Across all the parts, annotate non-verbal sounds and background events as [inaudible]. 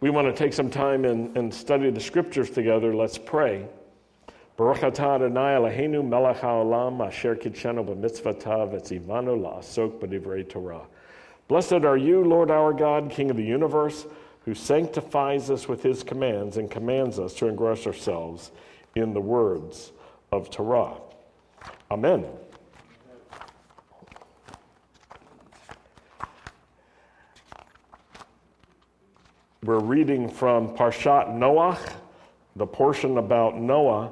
We want to take some time and, and study the scriptures together. Let's pray. Blessed are you, Lord our God, King of the universe, who sanctifies us with his commands and commands us to engross ourselves in the words of Torah. Amen. We're reading from Parshat Noach, the portion about Noah,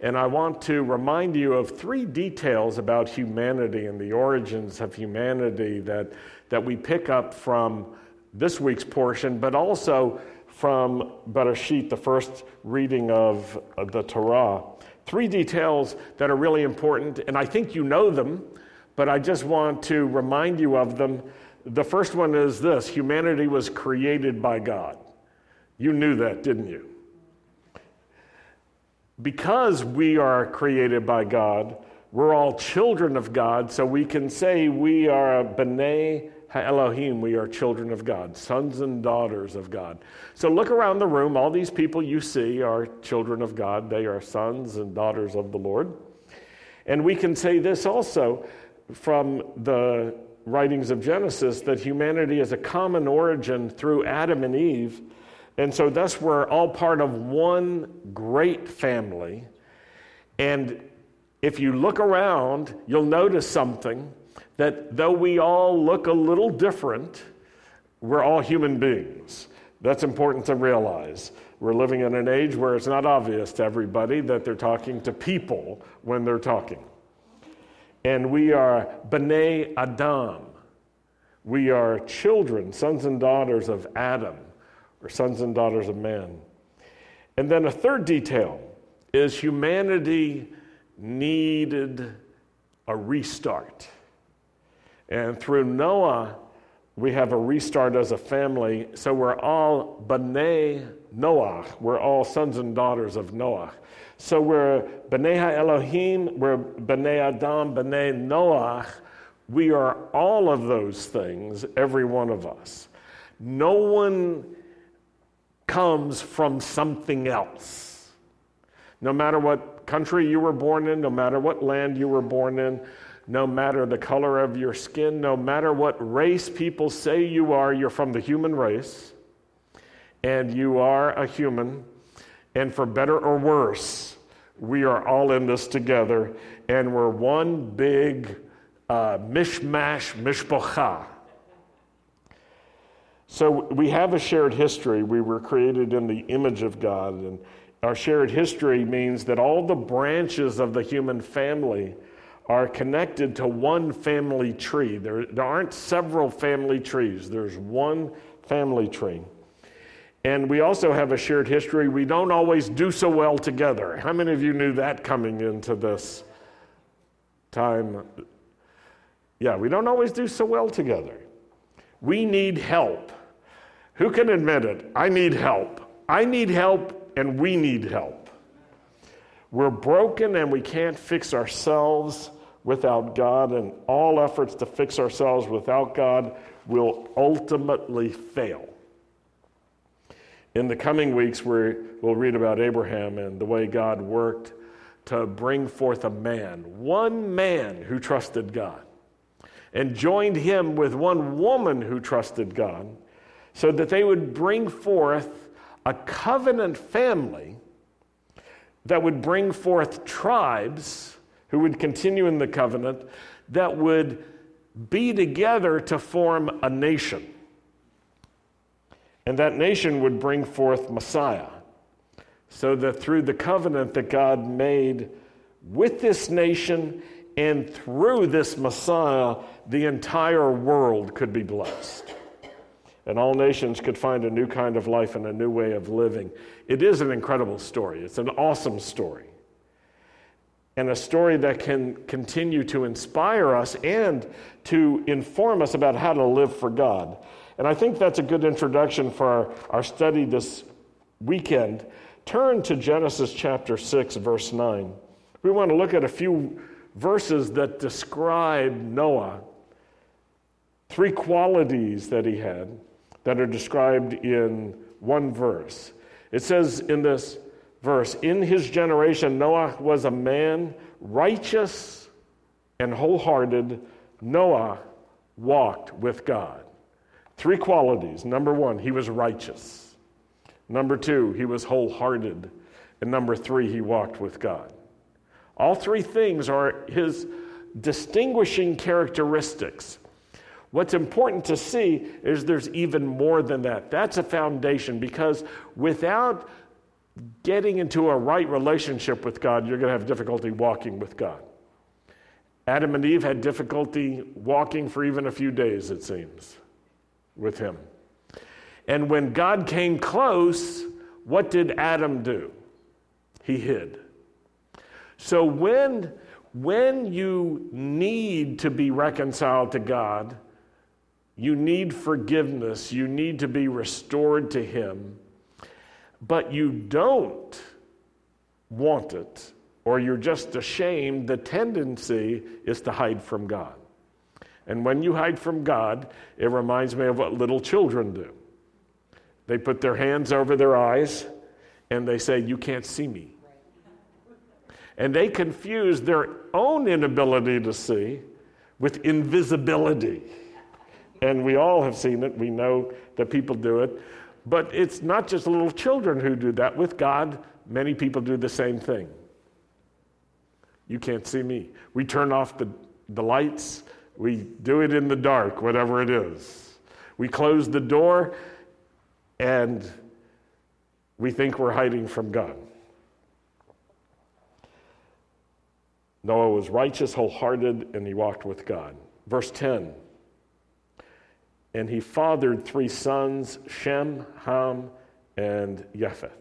and I want to remind you of three details about humanity and the origins of humanity that, that we pick up from this week's portion, but also from Bereshit, the first reading of the Torah. Three details that are really important, and I think you know them, but I just want to remind you of them the first one is this humanity was created by God. You knew that, didn't you? Because we are created by God, we're all children of God, so we can say we are a B'nai Elohim, we are children of God, sons and daughters of God. So look around the room, all these people you see are children of God, they are sons and daughters of the Lord. And we can say this also from the writings of Genesis that humanity is a common origin through Adam and Eve. And so, thus, we're all part of one great family. And if you look around, you'll notice something that though we all look a little different, we're all human beings. That's important to realize. We're living in an age where it's not obvious to everybody that they're talking to people when they're talking and we are B'nai Adam. We are children, sons and daughters of Adam, or sons and daughters of man. And then a third detail is humanity needed a restart. And through Noah, we have a restart as a family. So we're all B'nai Noah. We're all sons and daughters of Noah. So we're B'nai Elohim, we're B'nai Adam, B'nai Noach. We are all of those things, every one of us. No one comes from something else. No matter what country you were born in, no matter what land you were born in, no matter the color of your skin, no matter what race people say you are, you're from the human race, and you are a human and for better or worse, we are all in this together, and we're one big uh, mishmash, mishpocha. So we have a shared history. We were created in the image of God, and our shared history means that all the branches of the human family are connected to one family tree. There, there aren't several family trees, there's one family tree. And we also have a shared history. We don't always do so well together. How many of you knew that coming into this time? Yeah, we don't always do so well together. We need help. Who can admit it? I need help. I need help, and we need help. We're broken and we can't fix ourselves without God, and all efforts to fix ourselves without God will ultimately fail. In the coming weeks, we will read about Abraham and the way God worked to bring forth a man, one man who trusted God, and joined him with one woman who trusted God, so that they would bring forth a covenant family that would bring forth tribes who would continue in the covenant that would be together to form a nation. And that nation would bring forth Messiah. So that through the covenant that God made with this nation and through this Messiah, the entire world could be blessed. And all nations could find a new kind of life and a new way of living. It is an incredible story. It's an awesome story. And a story that can continue to inspire us and to inform us about how to live for God. And I think that's a good introduction for our, our study this weekend. Turn to Genesis chapter 6, verse 9. We want to look at a few verses that describe Noah. Three qualities that he had that are described in one verse. It says in this verse In his generation, Noah was a man righteous and wholehearted. Noah walked with God. Three qualities. Number one, he was righteous. Number two, he was wholehearted. And number three, he walked with God. All three things are his distinguishing characteristics. What's important to see is there's even more than that. That's a foundation because without getting into a right relationship with God, you're going to have difficulty walking with God. Adam and Eve had difficulty walking for even a few days, it seems, with Him. And when God came close, what did Adam do? He hid. So when, when you need to be reconciled to God, you need forgiveness, you need to be restored to Him, but you don't want it, or you're just ashamed, the tendency is to hide from God. And when you hide from God, it reminds me of what little children do. They put their hands over their eyes and they say, You can't see me. And they confuse their own inability to see with invisibility. And we all have seen it. We know that people do it. But it's not just little children who do that. With God, many people do the same thing. You can't see me. We turn off the, the lights, we do it in the dark, whatever it is. We close the door and we think we're hiding from God. Noah was righteous, wholehearted, and he walked with God. Verse 10 And he fathered three sons Shem, Ham, and Japheth.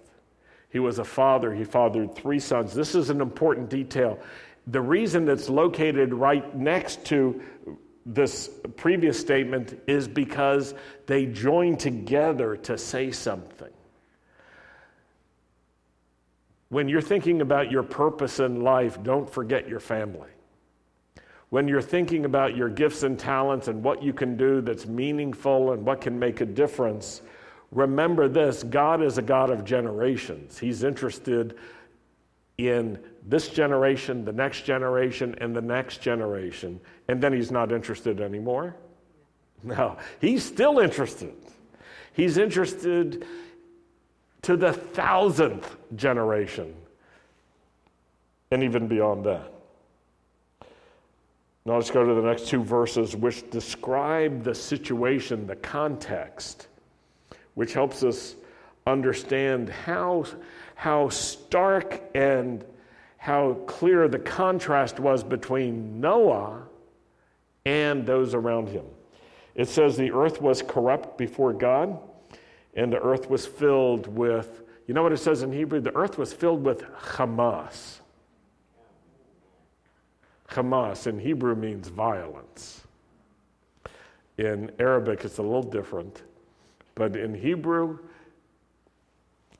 He was a father, he fathered three sons. This is an important detail. The reason it's located right next to this previous statement is because they join together to say something. When you're thinking about your purpose in life, don't forget your family. When you're thinking about your gifts and talents and what you can do that's meaningful and what can make a difference, remember this God is a God of generations. He's interested in this generation, the next generation, and the next generation. And then He's not interested anymore. No, He's still interested. He's interested to the thousandth generation, and even beyond that. Now let's go to the next two verses, which describe the situation, the context, which helps us understand how, how stark and how clear the contrast was between Noah and those around him. It says the earth was corrupt before God and the earth was filled with, you know what it says in Hebrew? The earth was filled with Hamas. Hamas in Hebrew means violence. In Arabic, it's a little different, but in Hebrew,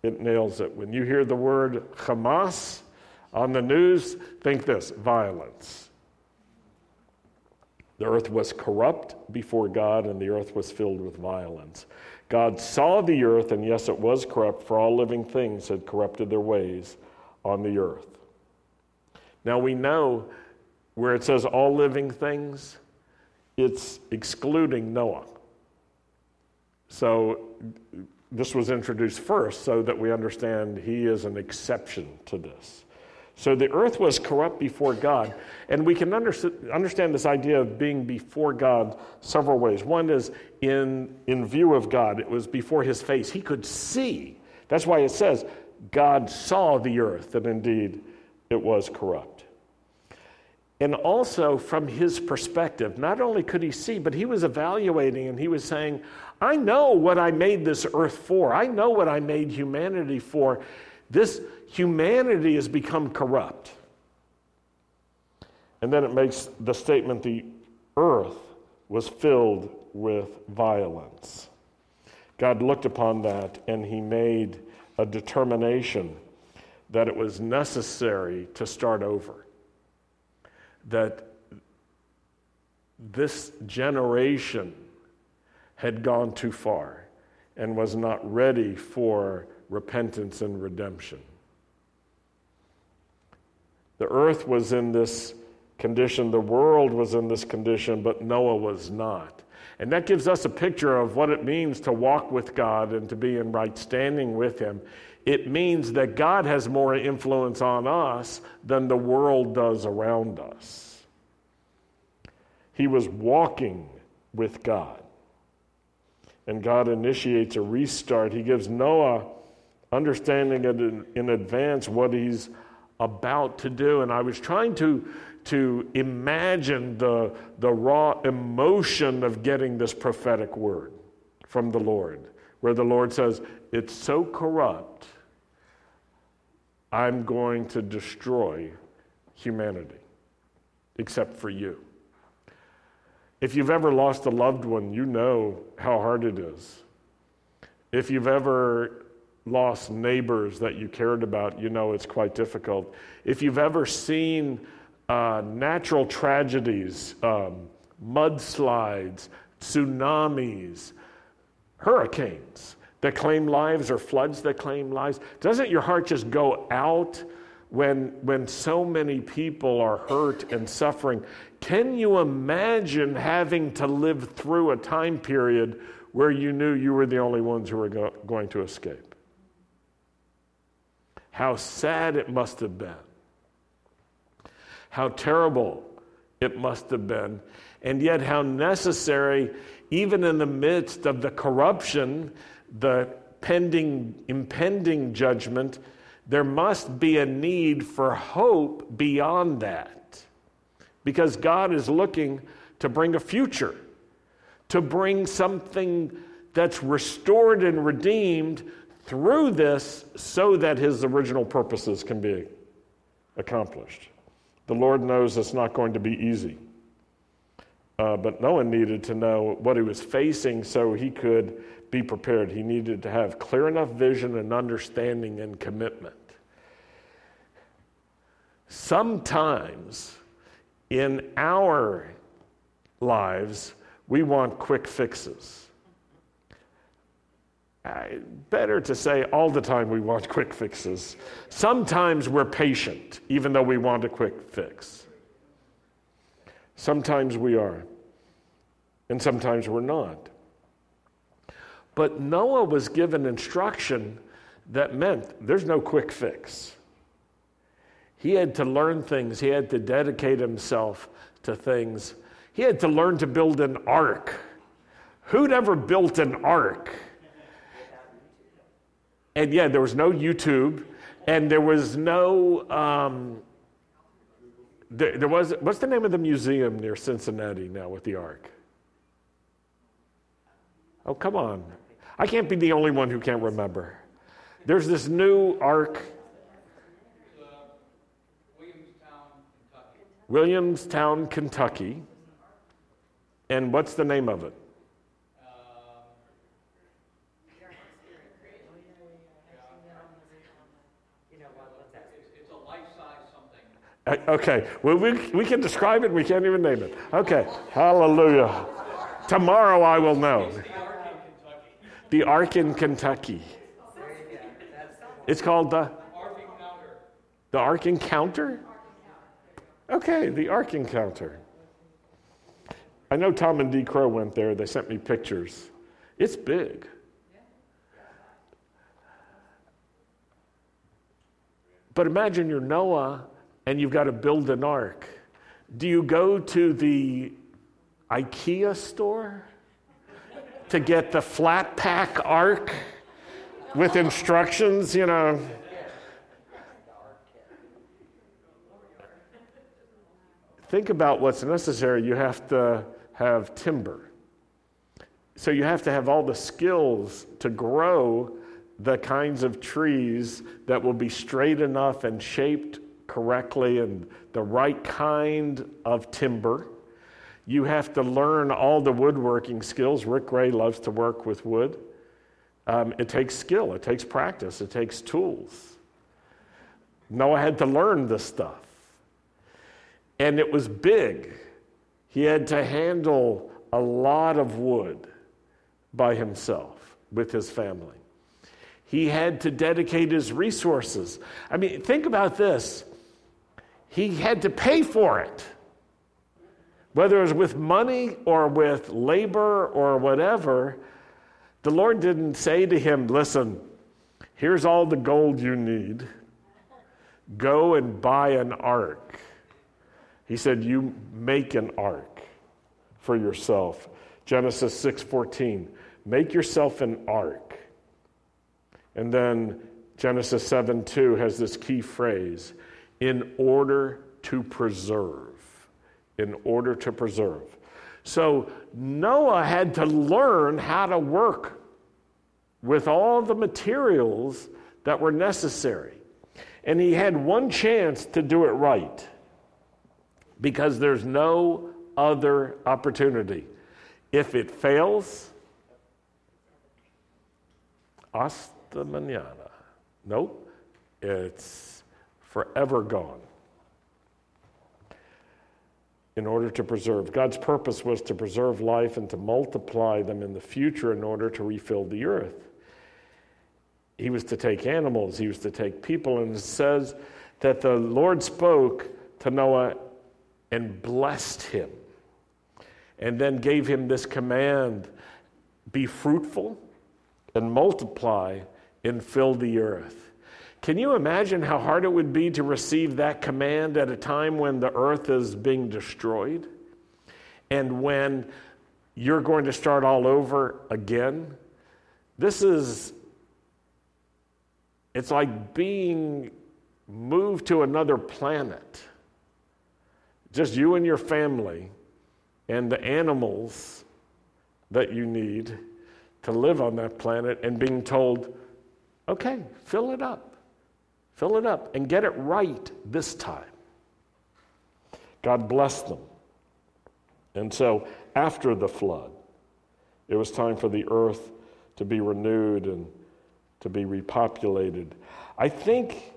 it nails it. When you hear the word Hamas on the news, think this violence. The earth was corrupt before God, and the earth was filled with violence. God saw the earth, and yes, it was corrupt, for all living things had corrupted their ways on the earth. Now we know where it says all living things, it's excluding Noah. So this was introduced first so that we understand he is an exception to this. So the earth was corrupt before God. And we can understand this idea of being before God several ways. One is in, in view of God, it was before his face. He could see. That's why it says, God saw the earth, and indeed it was corrupt. And also from his perspective, not only could he see, but he was evaluating and he was saying, I know what I made this earth for. I know what I made humanity for. This humanity has become corrupt. And then it makes the statement the earth was filled with violence. God looked upon that and he made a determination that it was necessary to start over. That this generation had gone too far. and was not ready for repentance and redemption. The earth was in this condition, the world was in this condition, but Noah was not. And that gives us a picture of what it means to walk with God and to be in right standing with Him. It means that God has more influence on us than the world does around us. He was walking with God. And God initiates a restart. He gives Noah understanding in, advance what he's about to do. And I was trying to, to imagine the, the raw emotion of getting this prophetic word from the Lord, where the Lord says, It's so corrupt, I'm going to destroy humanity, except for you. If you've ever lost a loved one, you know how hard it is. If you've ever lost neighbors that you cared about, you know it's quite difficult. If you've ever seen uh, natural tragedies, um, mudslides, tsunamis, hurricanes that claim lives or floods that claim lives, doesn't your heart just go out when, when so many people are hurt and suffering? Can you imagine having to live through a time period where you knew you were the only ones who were go- going to escape? How sad it must have been. How terrible it must have been. And yet, how necessary, even in the midst of the corruption, the pending, impending judgment, there must be a need for hope beyond that. Because God is looking to bring a future, to bring something that's restored and redeemed through this so that his original purposes can be accomplished. The Lord knows it's not going to be easy. Uh, but one needed to know what he was facing so he could be prepared. He needed to have clear enough vision and understanding and commitment. Sometimes in our lives, we want quick fixes. Uh, better to say all the time we want quick fixes. Sometimes we're patient, even though we want a quick fix. Sometimes we are, and sometimes we're not. But Noah was given instruction that meant there's no quick fix. He had to learn things, he had to dedicate himself to things. He had to learn to build an ark. Who'd ever built an ark? And yeah, there was no YouTube, and there was no. Um, there, there, was. What's the name of the museum near Cincinnati now with the Ark? Oh, come on. I can't be the only one who can't remember. There's this new Ark. Williamstown, Kentucky. And what's the name of it? Uh, okay, well, we, we can describe it, we can't even name it. Okay, hallelujah. Tomorrow I will know. The Ark in Kentucky. It's called the The Ark Encounter? Okay, the Ark Encounter. I know Tom and Dee Crow went there. They sent me pictures. It's big. But imagine you're Noah and you've got to build an ark. Do you go to the IKEA store to get the flat pack ark with instructions, you know? Think about what's necessary. You have to have timber. So you have to have all the skills to grow the kinds of trees that will be straight enough and shaped correctly and the right kind of timber. You have to learn all the woodworking skills. Rick Gray loves to work with wood. Um, it takes skill, it takes practice, it takes tools. Noah had to learn this stuff. And it was big. He had to handle a lot of wood by himself. with his family. He had to dedicate his resources. I mean, think about this. He had to pay for it, whether it was with money or with labor or whatever. The Lord didn't say to him, Listen, here's all the gold you need. Go and buy an ark. He said, You make an ark for yourself. Genesis 6:14. Make yourself an ark and then Genesis 7 2 has this key phrase in order to preserve. In order to preserve. So Noah had to learn how to work with all the materials that were necessary. And he had one chance to do it right because there's no other opportunity. If it fails, hasta mañana. Nope, it's forever gone. In order to preserve. God's purpose was to preserve life and to multiply them in the future in order to refill the earth. He was to take animals, he was to take people, and it says that the Lord spoke to Noah and blessed him, and then gave him this command be fruitful and multiply and fill the earth. Can you imagine how hard it would be to receive that command at a time when the earth is being destroyed and when you're going to start all over again? This is, it's like being moved to another planet. Just you and your family and the animals that you need to live on that planet and being told, Okay, fill it up. Fill it up and get it right this time. God blessed them. And so after the flood, it was time for the earth to be renewed and to be repopulated. I think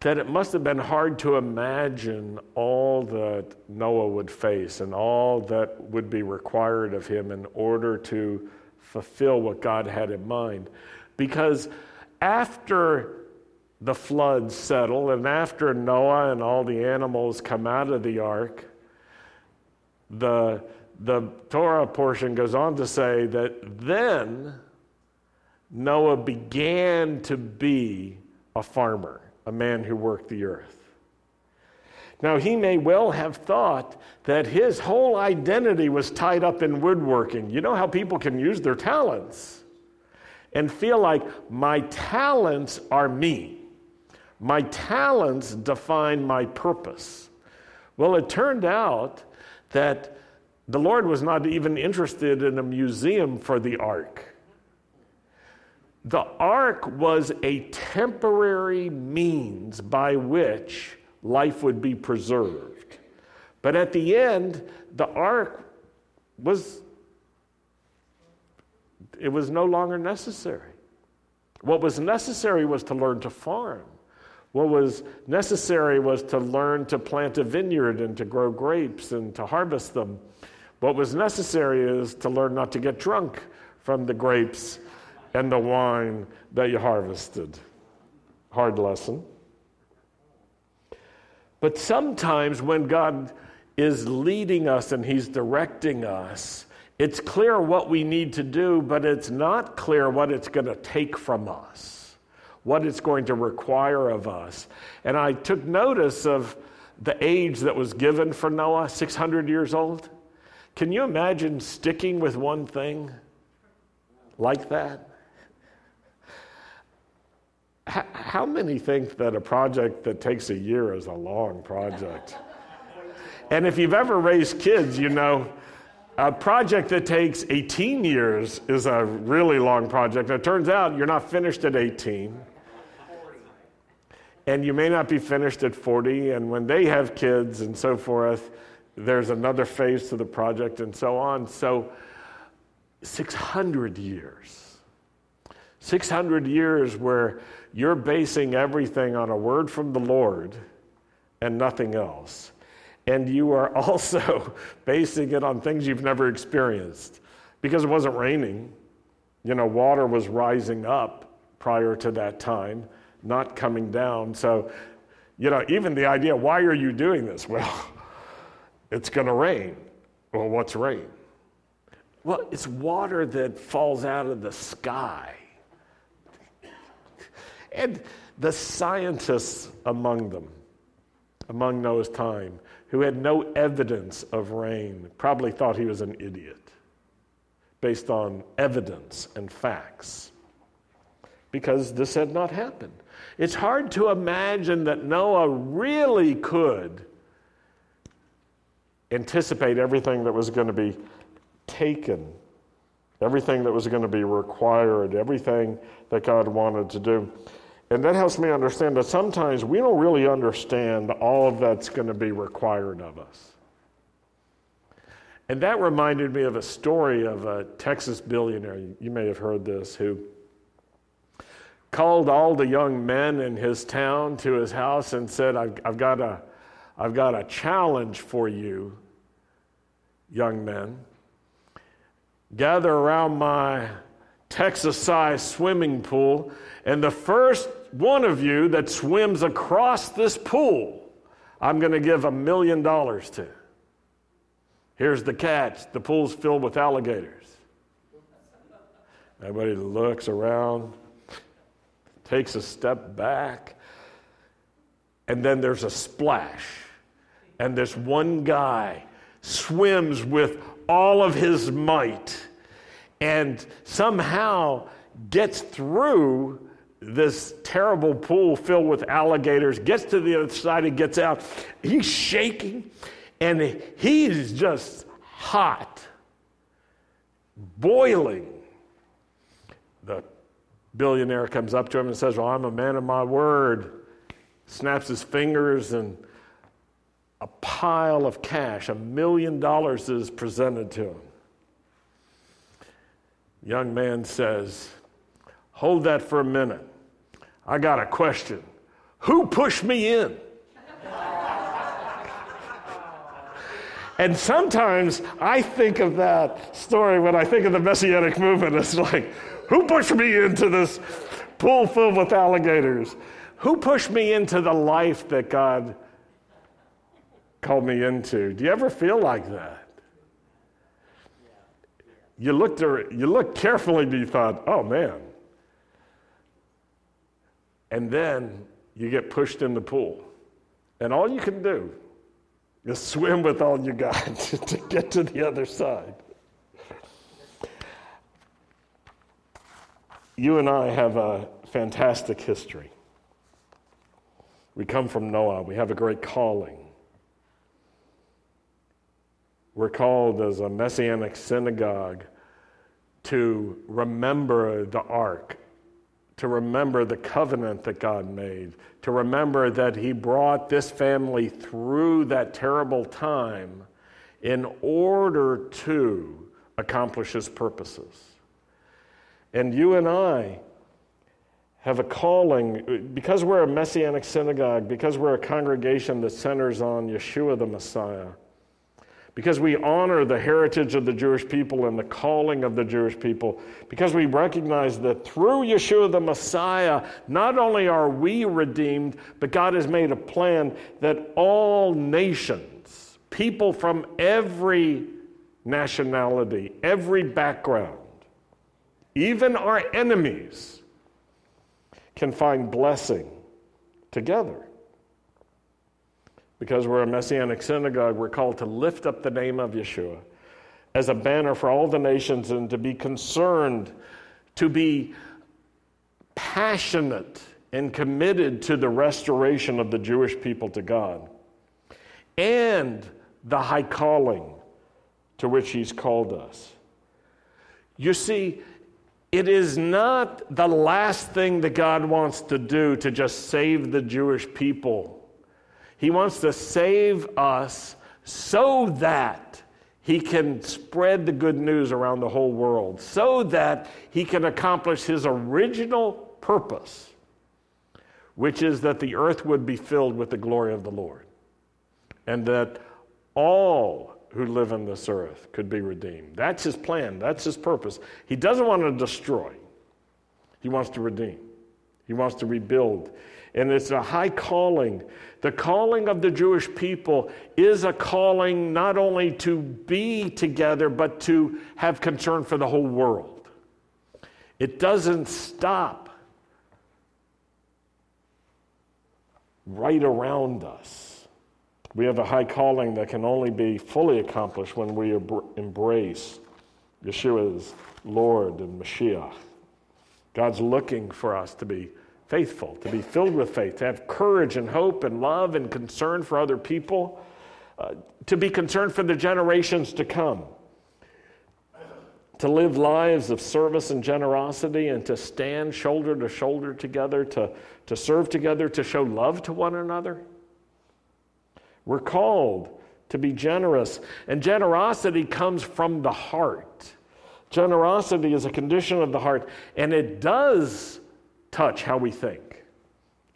that it must have been hard to imagine all that Noah would face and all that would be required of him in order to fulfill what God had in mind. Because after the floods settle and after Noah and all the animals come out of the ark, the, the Torah portion goes on to say that then Noah began to be a farmer, a man who worked the earth. Now, he may well have thought that his whole identity was tied up in woodworking. You know how people can use their talents and feel like my talents are me, my talents define my purpose. Well, it turned out that the Lord was not even interested in a museum for the ark. The ark was a temporary means by which life would be preserved. But at the end, the ark was it was no longer necessary. What was necessary was to learn to farm. What was necessary was to learn to plant a vineyard and to grow grapes and to harvest them. What was necessary is to learn not to get drunk from the grapes and the wine that you harvested. Hard lesson. But sometimes when God is leading us and He's directing us, it's clear what we need to do, but it's not clear what it's going to take from us, what it's going to require of us. And I took notice of the age that was given for Noah, 600 years old. Can you imagine sticking with one thing like that? How many think that a project that takes a year is a long project? And if you've ever raised kids, you know a project that takes 18 years is a really long project. It turns out you're not finished at 18. And you may not be finished at 40. And when they have kids and so forth, there's another phase to the project and so on. So 600 years. 600 years where you're basing everything on a word from the Lord and nothing else. And you are [laughs] also basing it on things you've never experienced because it wasn't raining. You know, water was rising up prior to that time, not coming down. So, you know, even the idea, why are you doing this? [laughs] Well, it's going to rain. Well, what's rain? Well, it's water that falls out of the sky. And the scientists among them, among Noah's time, who had no evidence of rain, probably thought he was an idiot based on evidence and facts because this had not happened. It's hard to imagine that Noah really could anticipate everything that was going to be taken, everything that was going to be required, everything that God wanted to do. And that helps me understand that sometimes we don't really understand all of that's going to be required of us. And that reminded me of a story of a Texas billionaire. You may have heard this, who called all the young men in his town to his house and said, I've, I've got, a, I've got a challenge for you, young men. Gather around my Texas sized swimming pool, and the first one of you that swims across this pool, I'm going to give a million dollars to. Here's the catch the pool's filled with alligators. Everybody looks around, takes a step back, and then there's a splash. And this one guy swims with all of his might and somehow gets through this terrible pool filled with alligators, gets to the other side and gets out. He's shaking and he's just hot, boiling. The billionaire comes up to him and says, Well, I'm a man of my word. Snaps his fingers, and a pile of cash, a million dollars, is presented to him. Young man says, Hold that for a minute. I got a question. Who pushed me in? And sometimes I think of that story when I think of the Messianic movement. It's like, who pushed me into this pool filled with alligators? Who pushed me into the life that God called me into? Do you ever feel like that? You looked, you looked carefully and you thought, oh man. And then you get pushed in the pool. And all you can do is swim with all you got [laughs] to get to the other side. You and I have a fantastic history. We come from Noah, we have a great calling. We're called as a messianic synagogue to remember the ark to remember the covenant that God made, to remember that He brought this family through that terrible time in order to accomplish His purposes. And you and I have a calling, because we're a messianic synagogue, because we're a congregation that centers on Yeshua the Messiah because we honor the heritage of the Jewish people and the calling of the Jewish people, because we recognize that through Yeshua the Messiah, not only are we redeemed, but God has made a plan that all nations, people from every nationality, every background, even our enemies, can find blessing together because we're a messianic synagogue, we're called to lift up the name of Yeshua as a banner for all the nations and to be concerned, to be passionate and committed to the restoration of the Jewish people to God and the high calling to which He's called us. You see, it is not the last thing that God wants to do to just save the Jewish people he wants to save us so that he can spread the good news around the whole world, so that he can accomplish his original purpose, which is that the earth would be filled with the glory of the Lord, and that all who live on this earth could be redeemed. That's his plan, that's his purpose. He doesn't want to destroy, he wants to redeem, he wants to rebuild. And it's a high calling. The calling of the Jewish people is a calling not only to be together, but to have concern for the whole world. It doesn't stop right around us. We have a high calling that can only be fully accomplished when we embrace Yeshua's Lord and Mashiach. God's looking for us to be faithful, to be filled with faith, to have courage and hope and love and concern for other people, uh, to be concerned for the generations to come, to live lives of service and generosity, and to stand shoulder to shoulder together, to, to serve together, to show love to one another. We're called to be generous, and generosity comes from the heart. Generosity is a condition of the heart, and it does touch how we think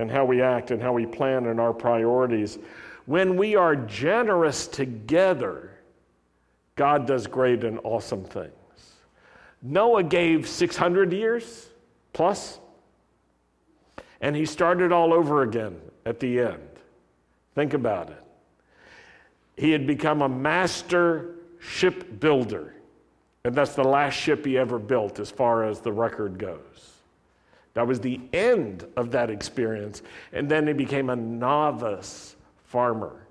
and how we act and how we plan and our priorities. When we are generous together, God does great and awesome things. Noah gave 600 years plus, and he started all over again at the end. Think about it. He had become a master shipbuilder, and that's the last ship he ever built as far as the record goes. That was the end of that experience. And then he became a novice farmer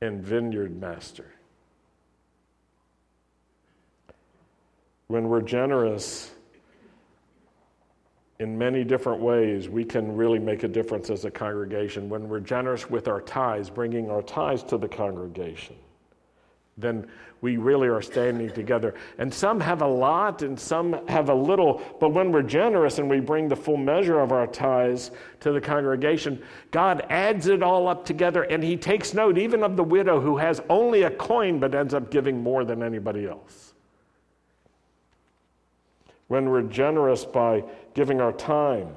and vineyard master. When we're generous in many different ways, we can really make a difference as a congregation. When we're generous with our tithes, bringing our tithes to the congregation, then we really are standing together. And some have a lot and some have a little, but when we're generous and we bring the full measure of our tithes to the congregation, God adds it all up together and He takes note even of the widow who has only a coin but ends up giving more than anybody else. When we're generous by giving our time,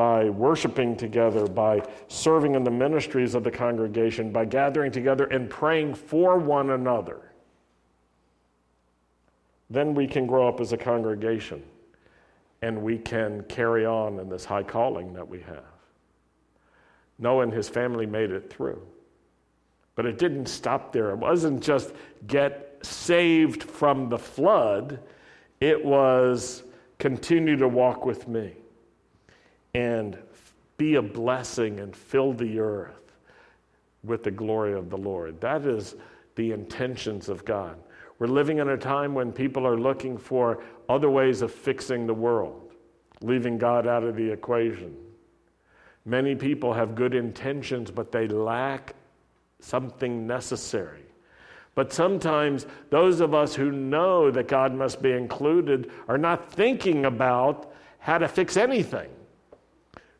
by worshiping together, by serving in the ministries of the congregation, by gathering together and praying for one another then we can grow up as a congregation and we can carry on in this high calling that we have. Noah and his family made it through. But it didn't stop there. It wasn't just get saved from the flood, it was continue to walk with me and be a blessing and fill the earth with the glory of the Lord. That is the intentions of God. We're living in a time when people are looking for other ways of fixing the world, leaving God out of the equation. Many people have good intentions, but they lack something necessary. But sometimes those of us who know that God must be included are not thinking about how to fix anything.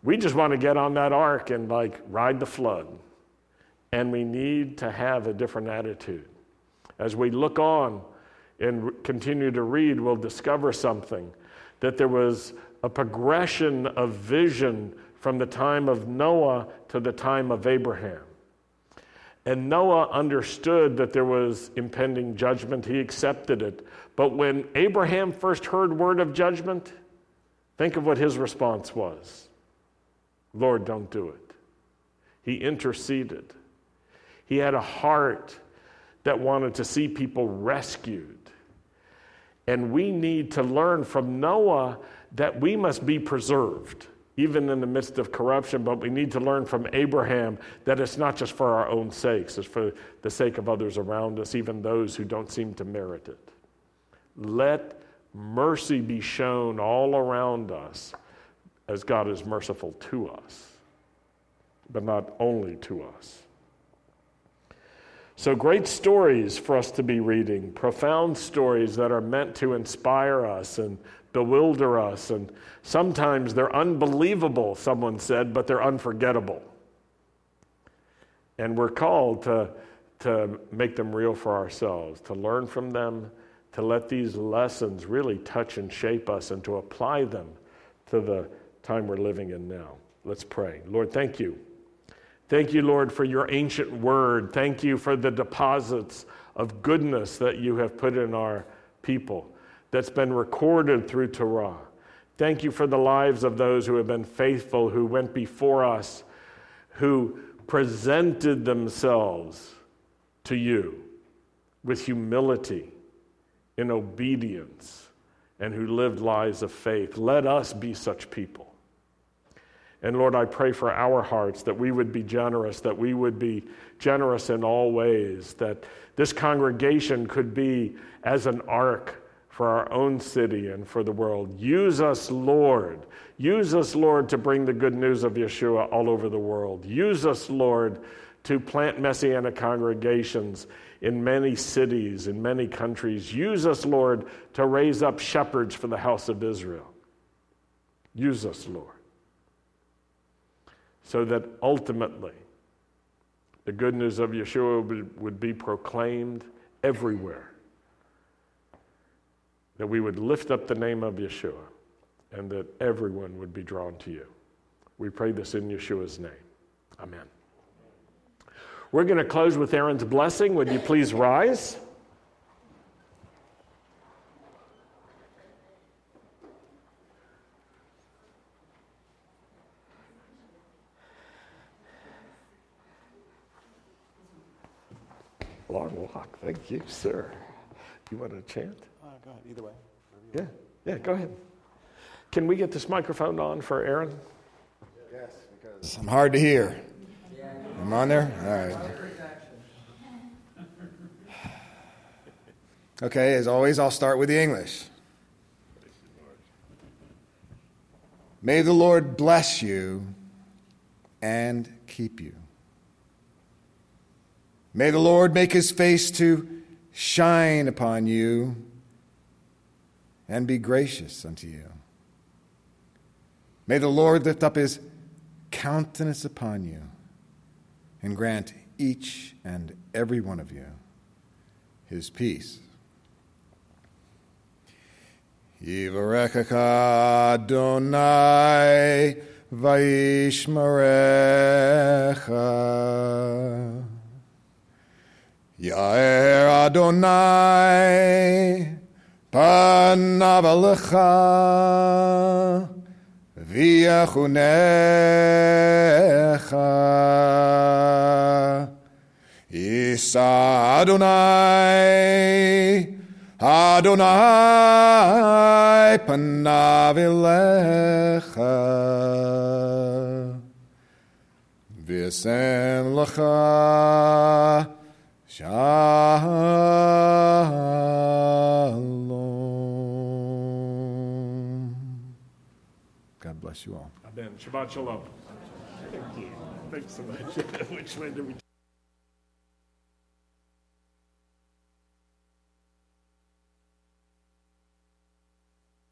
We just want to get on that ark and like ride the flood. And we need to have a different attitude. As we look on and continue to read, we'll discover something that there was a progression of vision from the time of Noah to the time of Abraham. And Noah understood that there was impending judgment. He accepted it. But when Abraham first heard word of judgment, think of what his response was Lord, don't do it. He interceded. He had a heart that wanted to see people rescued. And we need to learn from Noah that we must be preserved, even in the midst of corruption. But we need to learn from Abraham that it's not just for our own sakes, it's for the sake of others around us, even those who don't seem to merit it. Let mercy be shown all around us as God is merciful to us, but not only to us. So, great stories for us to be reading, profound stories that are meant to inspire us and bewilder us. And sometimes they're unbelievable, someone said, but they're unforgettable. And we're called to, to make them real for ourselves, to learn from them, to let these lessons really touch and shape us, and to apply them to the time we're living in now. Let's pray. Lord, thank you Thank you, Lord, for your ancient word. Thank you for the deposits of goodness that you have put in our people that's been recorded through Torah. Thank you for the lives of those who have been faithful, who went before us, who presented themselves to you with humility, in obedience, and who lived lives of faith. Let us be such people. And Lord, I pray for our hearts that we would be generous, that we would be generous in all ways, that this congregation could be as an ark for our own city and for the world. Use us, Lord. Use us, Lord, to bring the good news of Yeshua all over the world. Use us, Lord, to plant messianic congregations in many cities, in many countries. Use us, Lord, to raise up shepherds for the house of Israel. Use us, Lord, so that ultimately the good news of Yeshua would, would be proclaimed everywhere. That we would lift up the name of Yeshua and that everyone would be drawn to you. We pray this in Yeshua's name. Amen. We're going to close with Aaron's blessing. Would you please rise? Long walk. Thank you, sir. You want to chant? Uh, go ahead, either way. Yeah, yeah, go ahead. Can we get this microphone on for Aaron? Yes, because I'm hard to hear. I'm I on there? All right. Okay, as always, I'll start with the English. May the Lord bless you and keep you. May the Lord make his face to shine upon you and be gracious unto you. May the Lord lift up his countenance upon you and grant each and every one of you his peace. Yivarechacha Adonai vayishmarecha. Yair Adonai panav alecha viachunecha. Isa Adonai Adonai panav elecha. V'yasem lecha Shalom. God bless you all. Amen. Shabbat shalom. Thank you. Thanks so much. [laughs] Which way do we?